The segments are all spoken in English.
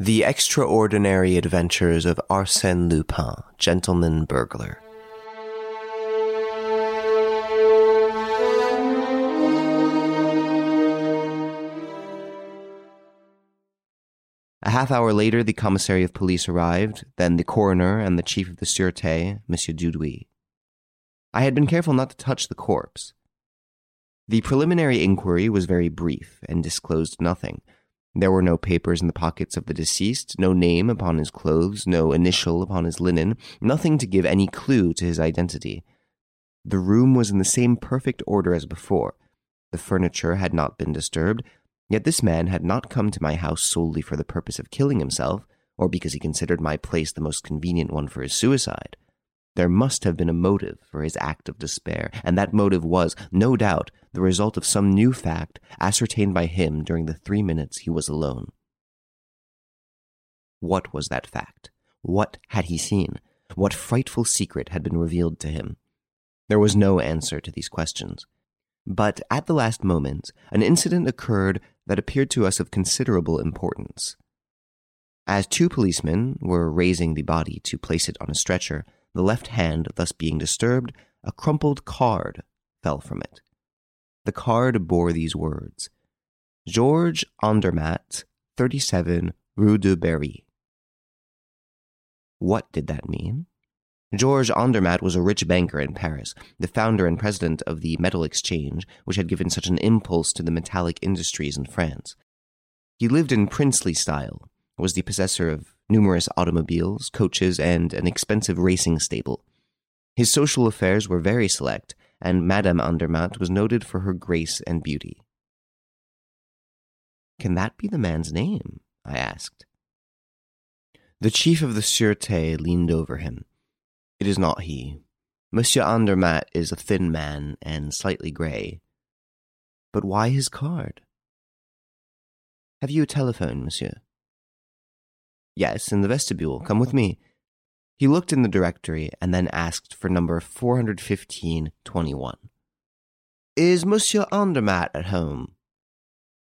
The Extraordinary Adventures of Arsène Lupin, Gentleman Burglar. A half hour later, the commissary of police arrived, then the coroner and the chief of the Sûreté, Monsieur Dudouis. I had been careful not to touch the corpse. The preliminary inquiry was very brief and disclosed nothing. There were no papers in the pockets of the deceased, no name upon his clothes, no initial upon his linen, nothing to give any clue to his identity. The room was in the same perfect order as before. The furniture had not been disturbed, yet this man had not come to my house solely for the purpose of killing himself, or because he considered my place the most convenient one for his suicide. There must have been a motive for his act of despair, and that motive was, no doubt, the result of some new fact ascertained by him during the three minutes he was alone. What was that fact? What had he seen? What frightful secret had been revealed to him? There was no answer to these questions. But at the last moment, an incident occurred that appeared to us of considerable importance. As two policemen were raising the body to place it on a stretcher, the left hand thus being disturbed, a crumpled card fell from it. The card bore these words Georges Andermatt, 37 Rue de Berry. What did that mean? Georges Andermatt was a rich banker in Paris, the founder and president of the metal exchange, which had given such an impulse to the metallic industries in France. He lived in princely style, was the possessor of numerous automobiles, coaches, and an expensive racing stable. His social affairs were very select, and Madame Andermatt was noted for her grace and beauty. Can that be the man's name? I asked. The chief of the Sûreté leaned over him. It is not he. Monsieur Andermatt is a thin man and slightly grey. But why his card? Have you a telephone, monsieur? Yes, in the vestibule. Come with me. He looked in the directory and then asked for number 41521. Is Monsieur Andermatt at home?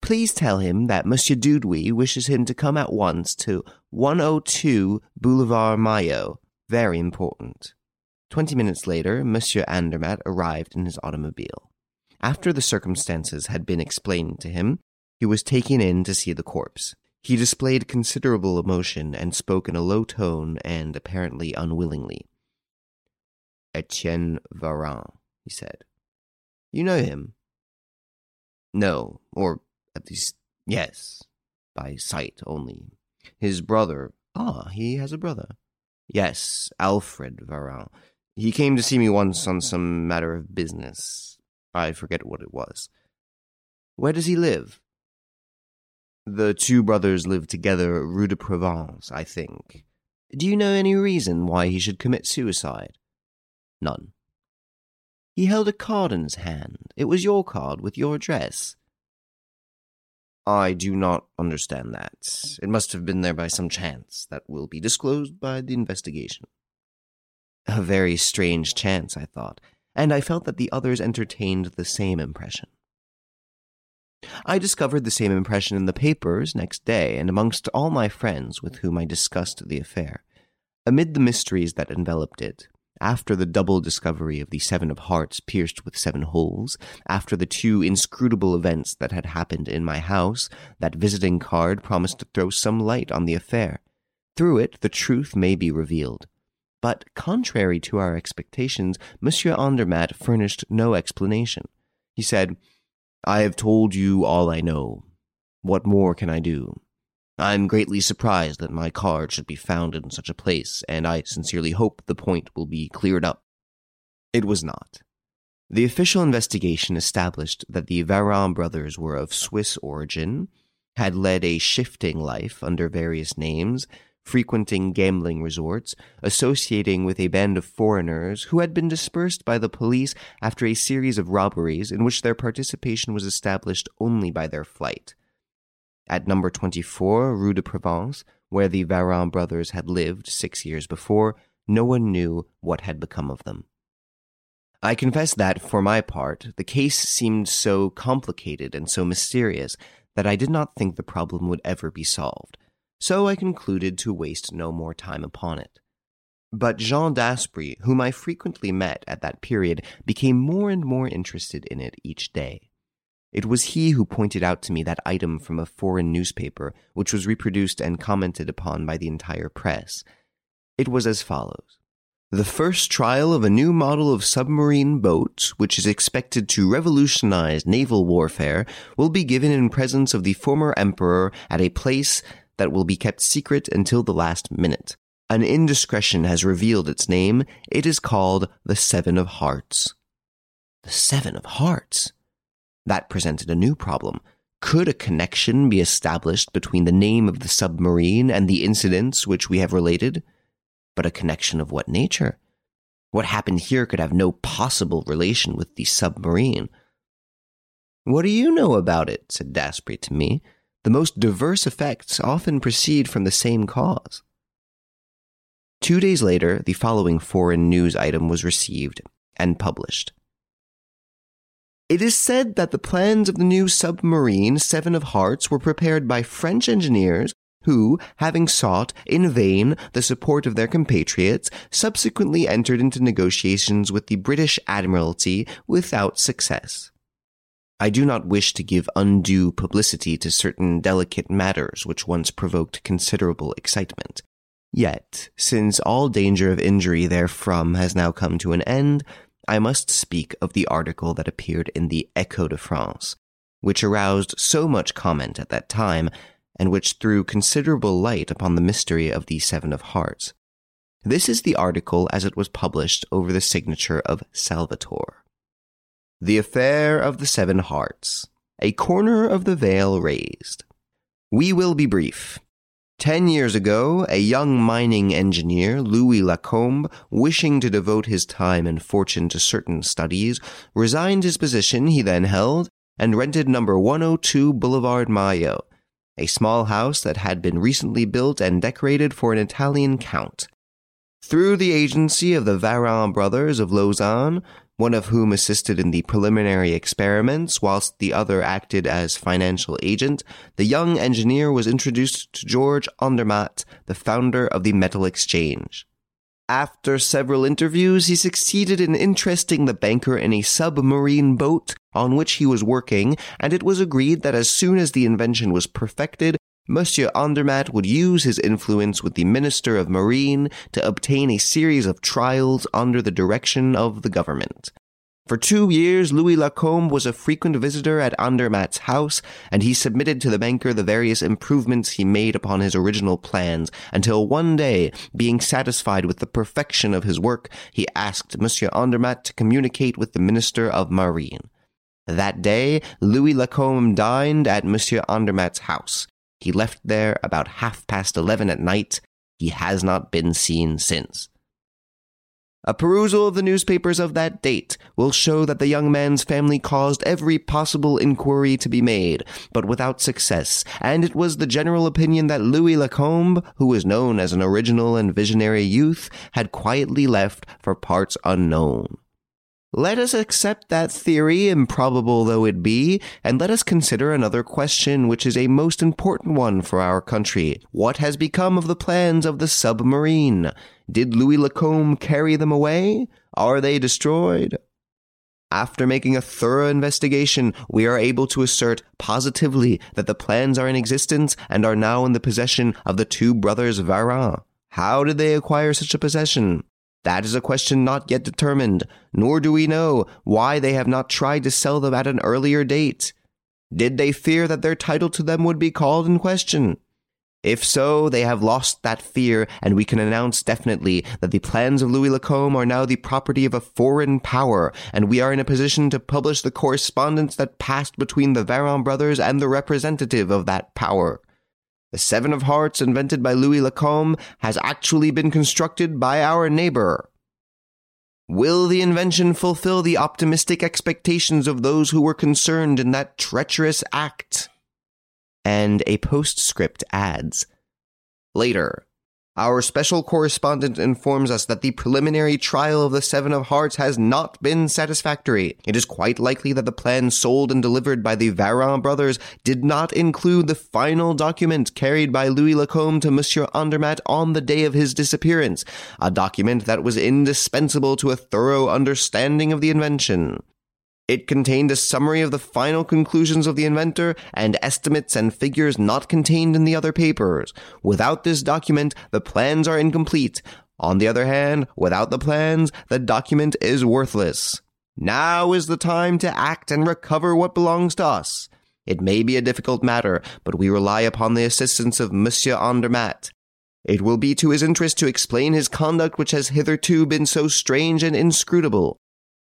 Please tell him that Monsieur Dudouis wishes him to come at once to 102 Boulevard Maillot. Very important. Twenty minutes later, Monsieur Andermatt arrived in his automobile. After the circumstances had been explained to him, he was taken in to see the corpse. He displayed considerable emotion and spoke in a low tone and apparently unwillingly. Etienne Varin, he said. You know him? No, or at least, yes, by sight only. His brother. Ah, he has a brother. Yes, Alfred Varin. He came to see me once on some matter of business. I forget what it was. Where does he live? The two brothers live together Rue de Provence, I think. Do you know any reason why he should commit suicide? None. He held a card in his hand. It was your card with your address. I do not understand that. It must have been there by some chance that will be disclosed by the investigation. A very strange chance, I thought, and I felt that the others entertained the same impression. I discovered the same impression in the papers next day and amongst all my friends with whom I discussed the affair. Amid the mysteries that enveloped it, after the double discovery of the Seven of Hearts pierced with seven holes, after the two inscrutable events that had happened in my house, that visiting card promised to throw some light on the affair. Through it, the truth may be revealed. But, contrary to our expectations, Monsieur Andermatt furnished no explanation. He said, I have told you all I know. What more can I do? I am greatly surprised that my card should be found in such a place, and I sincerely hope the point will be cleared up. It was not. The official investigation established that the Varin brothers were of Swiss origin, had led a shifting life under various names, frequenting gambling resorts, associating with a band of foreigners who had been dispersed by the police after a series of robberies in which their participation was established only by their flight. At number 24, Rue de Provence, where the Varin brothers had lived six years before, no one knew what had become of them. I confess that, for my part, the case seemed so complicated and so mysterious that I did not think the problem would ever be solved. So I concluded to waste no more time upon it. But Jean Daspry, whom I frequently met at that period, became more and more interested in it each day. It was he who pointed out to me that item from a foreign newspaper, which was reproduced and commented upon by the entire press. It was as follows. The first trial of a new model of submarine boat, which is expected to revolutionize naval warfare, will be given in presence of the former emperor at a place that will be kept secret until the last minute. An indiscretion has revealed its name. It is called the Seven of Hearts. The Seven of Hearts? That presented a new problem. Could a connection be established between the name of the submarine and the incidents which we have related? But a connection of what nature? What happened here could have no possible relation with the submarine. What do you know about it? said Daspry to me. The most diverse effects often proceed from the same cause. Two days later, the following foreign news item was received and published. It is said that the plans of the new submarine Seven of Hearts were prepared by French engineers who, having sought in vain the support of their compatriots, subsequently entered into negotiations with the British Admiralty without success. I do not wish to give undue publicity to certain delicate matters which once provoked considerable excitement. Yet, since all danger of injury therefrom has now come to an end, I must speak of the article that appeared in the Echo de France, which aroused so much comment at that time, and which threw considerable light upon the mystery of the Seven of Hearts. This is the article as it was published over the signature of Salvator. The Affair of the Seven Hearts. A corner of the veil raised. We will be brief. Ten years ago, a young mining engineer, Louis Lacombe, wishing to devote his time and fortune to certain studies, resigned his position he then held and rented number 102 Boulevard Maillot, a small house that had been recently built and decorated for an Italian count. Through the agency of the Varin brothers of Lausanne, one of whom assisted in the preliminary experiments whilst the other acted as financial agent, the young engineer was introduced to George Andermatt, the founder of the Metal Exchange. After several interviews, he succeeded in interesting the banker in a submarine boat on which he was working, and it was agreed that as soon as the invention was perfected, Monsieur Andermatt would use his influence with the Minister of Marine to obtain a series of trials under the direction of the government. For two years, Louis Lacombe was a frequent visitor at Andermatt's house, and he submitted to the banker the various improvements he made upon his original plans, until one day, being satisfied with the perfection of his work, he asked Monsieur Andermatt to communicate with the Minister of Marine. That day, Louis Lacombe dined at Monsieur Andermatt's house. He left there about half past eleven at night. He has not been seen since. A perusal of the newspapers of that date will show that the young man's family caused every possible inquiry to be made, but without success, and it was the general opinion that Louis Lacombe, who was known as an original and visionary youth, had quietly left for parts unknown. Let us accept that theory, improbable though it be, and let us consider another question which is a most important one for our country. What has become of the plans of the submarine? Did Louis Lacombe carry them away? Are they destroyed? After making a thorough investigation, we are able to assert positively that the plans are in existence and are now in the possession of the two brothers Varin. How did they acquire such a possession? That is a question not yet determined, nor do we know why they have not tried to sell them at an earlier date. Did they fear that their title to them would be called in question? If so, they have lost that fear, and we can announce definitely that the plans of Louis Lacombe are now the property of a foreign power, and we are in a position to publish the correspondence that passed between the Varin brothers and the representative of that power. The Seven of Hearts, invented by Louis Lacombe, has actually been constructed by our neighbor. Will the invention fulfill the optimistic expectations of those who were concerned in that treacherous act? And a postscript adds Later, Our special correspondent informs us that the preliminary trial of the Seven of Hearts has not been satisfactory. It is quite likely that the plan sold and delivered by the Varin brothers did not include the final document carried by Louis Lacombe to Monsieur Andermatt on the day of his disappearance, a document that was indispensable to a thorough understanding of the invention. It contained a summary of the final conclusions of the inventor and estimates and figures not contained in the other papers. Without this document, the plans are incomplete. On the other hand, without the plans, the document is worthless. Now is the time to act and recover what belongs to us. It may be a difficult matter, but we rely upon the assistance of Monsieur Andermatt. It will be to his interest to explain his conduct which has hitherto been so strange and inscrutable.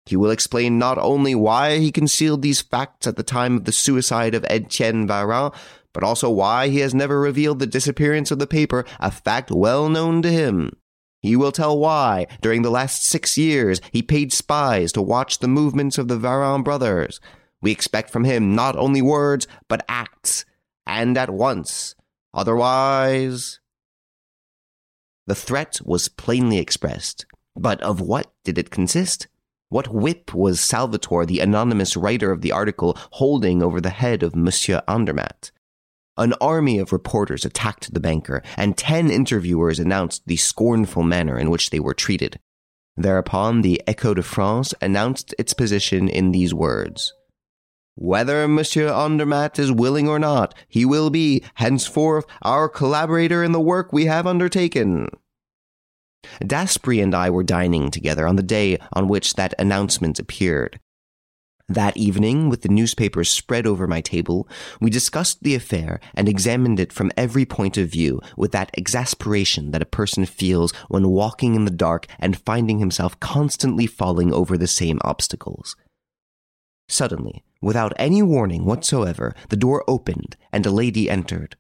He will explain not only why he concealed these facts at the time of the suicide of Etienne Varin, but also why he has never revealed the disappearance of the paper, a fact well known to him. He will tell why, during the last six years, he paid spies to watch the movements of the Varin brothers. We expect from him not only words, but acts, and at once. Otherwise. The threat was plainly expressed, but of what did it consist? What whip was Salvator, the anonymous writer of the article, holding over the head of Monsieur Andermatt? An army of reporters attacked the banker, and ten interviewers announced the scornful manner in which they were treated. Thereupon, the Echo de France announced its position in these words Whether Monsieur Andermatt is willing or not, he will be, henceforth, our collaborator in the work we have undertaken. Daspry and I were dining together on the day on which that announcement appeared. That evening, with the newspapers spread over my table, we discussed the affair and examined it from every point of view with that exasperation that a person feels when walking in the dark and finding himself constantly falling over the same obstacles. Suddenly, without any warning whatsoever, the door opened and a lady entered.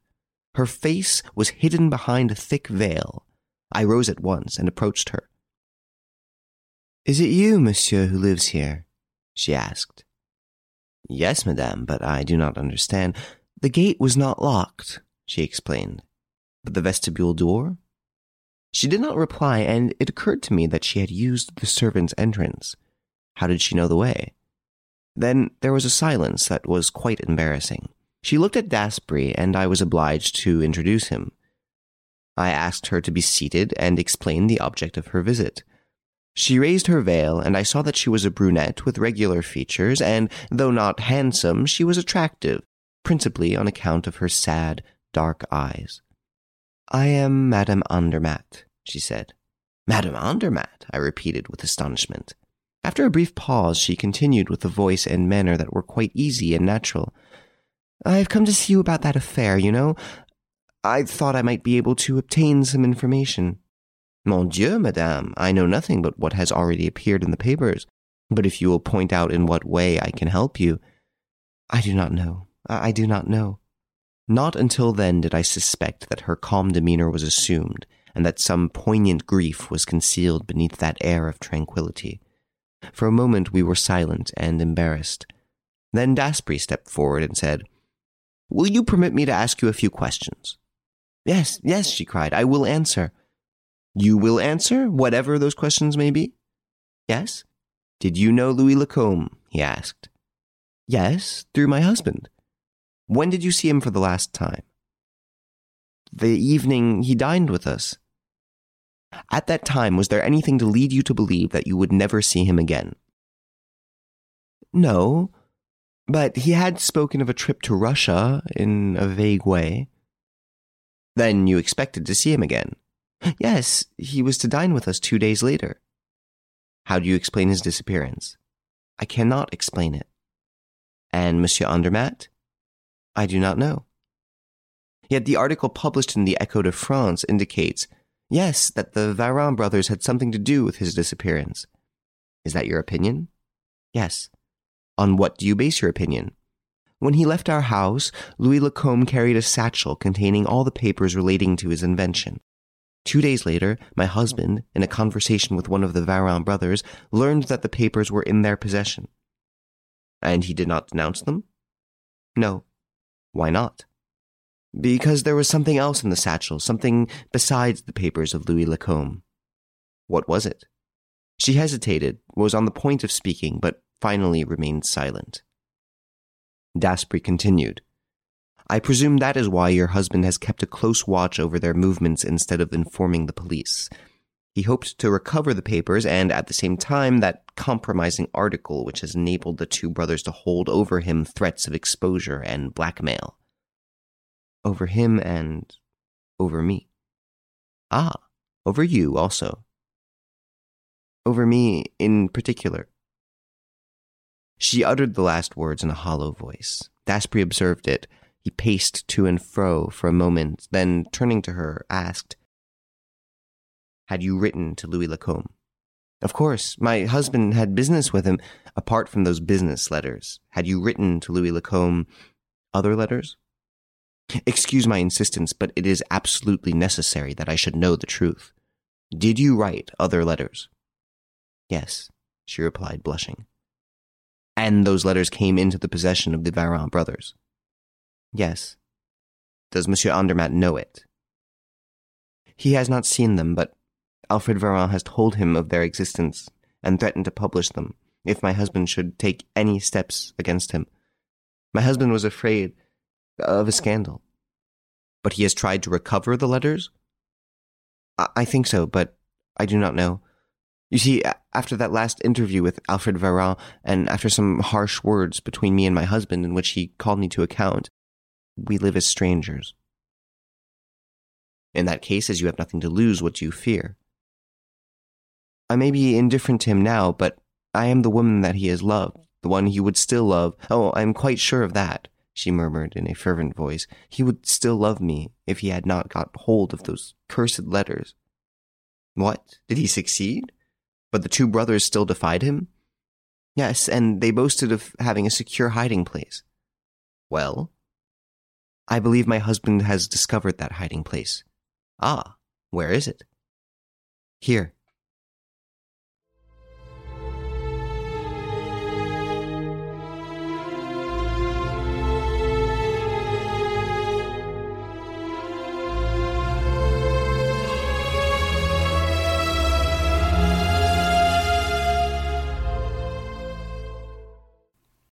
Her face was hidden behind a thick veil, I rose at once and approached her. Is it you, monsieur, who lives here? she asked. Yes, madame, but I do not understand. The gate was not locked, she explained. But the vestibule door? She did not reply, and it occurred to me that she had used the servant's entrance. How did she know the way? Then there was a silence that was quite embarrassing. She looked at Daspry, and I was obliged to introduce him. I asked her to be seated and explained the object of her visit. She raised her veil, and I saw that she was a brunette with regular features, and though not handsome, she was attractive, principally on account of her sad, dark eyes. I am Madame Andermatt, she said. Madame Andermatt, I repeated with astonishment. After a brief pause, she continued with a voice and manner that were quite easy and natural. I have come to see you about that affair, you know. I thought I might be able to obtain some information. Mon Dieu, madame, I know nothing but what has already appeared in the papers. But if you will point out in what way I can help you. I do not know. I do not know. Not until then did I suspect that her calm demeanor was assumed, and that some poignant grief was concealed beneath that air of tranquillity. For a moment we were silent and embarrassed. Then Daspry stepped forward and said, Will you permit me to ask you a few questions? Yes, yes, she cried. I will answer. You will answer, whatever those questions may be? Yes. Did you know Louis Lacombe? he asked. Yes, through my husband. When did you see him for the last time? The evening he dined with us. At that time, was there anything to lead you to believe that you would never see him again? No, but he had spoken of a trip to Russia in a vague way. Then you expected to see him again? Yes, he was to dine with us two days later. How do you explain his disappearance? I cannot explain it. And Monsieur Andermatt? I do not know. Yet the article published in the Echo de France indicates, yes, that the Varin brothers had something to do with his disappearance. Is that your opinion? Yes. On what do you base your opinion? When he left our house, Louis Lacombe carried a satchel containing all the papers relating to his invention. Two days later, my husband, in a conversation with one of the Varin brothers, learned that the papers were in their possession. And he did not denounce them? No. Why not? Because there was something else in the satchel, something besides the papers of Louis Lacombe. What was it? She hesitated, was on the point of speaking, but finally remained silent. Daspry continued. I presume that is why your husband has kept a close watch over their movements instead of informing the police. He hoped to recover the papers and, at the same time, that compromising article which has enabled the two brothers to hold over him threats of exposure and blackmail. Over him and over me. Ah, over you also. Over me in particular. She uttered the last words in a hollow voice. Daspry observed it. He paced to and fro for a moment, then, turning to her, asked, Had you written to Louis Lacombe? Of course. My husband had business with him, apart from those business letters. Had you written to Louis Lacombe other letters? Excuse my insistence, but it is absolutely necessary that I should know the truth. Did you write other letters? Yes, she replied, blushing. And those letters came into the possession of the Varin brothers. Yes. Does Monsieur Andermatt know it? He has not seen them, but Alfred Varin has told him of their existence and threatened to publish them if my husband should take any steps against him. My husband was afraid of a scandal. But he has tried to recover the letters? I, I think so, but I do not know. You see, after that last interview with Alfred Varin, and after some harsh words between me and my husband in which he called me to account, we live as strangers. In that case, as you have nothing to lose, what do you fear? I may be indifferent to him now, but I am the woman that he has loved, the one he would still love. Oh, I am quite sure of that, she murmured in a fervent voice. He would still love me if he had not got hold of those cursed letters. What? Did he succeed? But the two brothers still defied him? Yes, and they boasted of having a secure hiding place. Well? I believe my husband has discovered that hiding place. Ah, where is it? Here,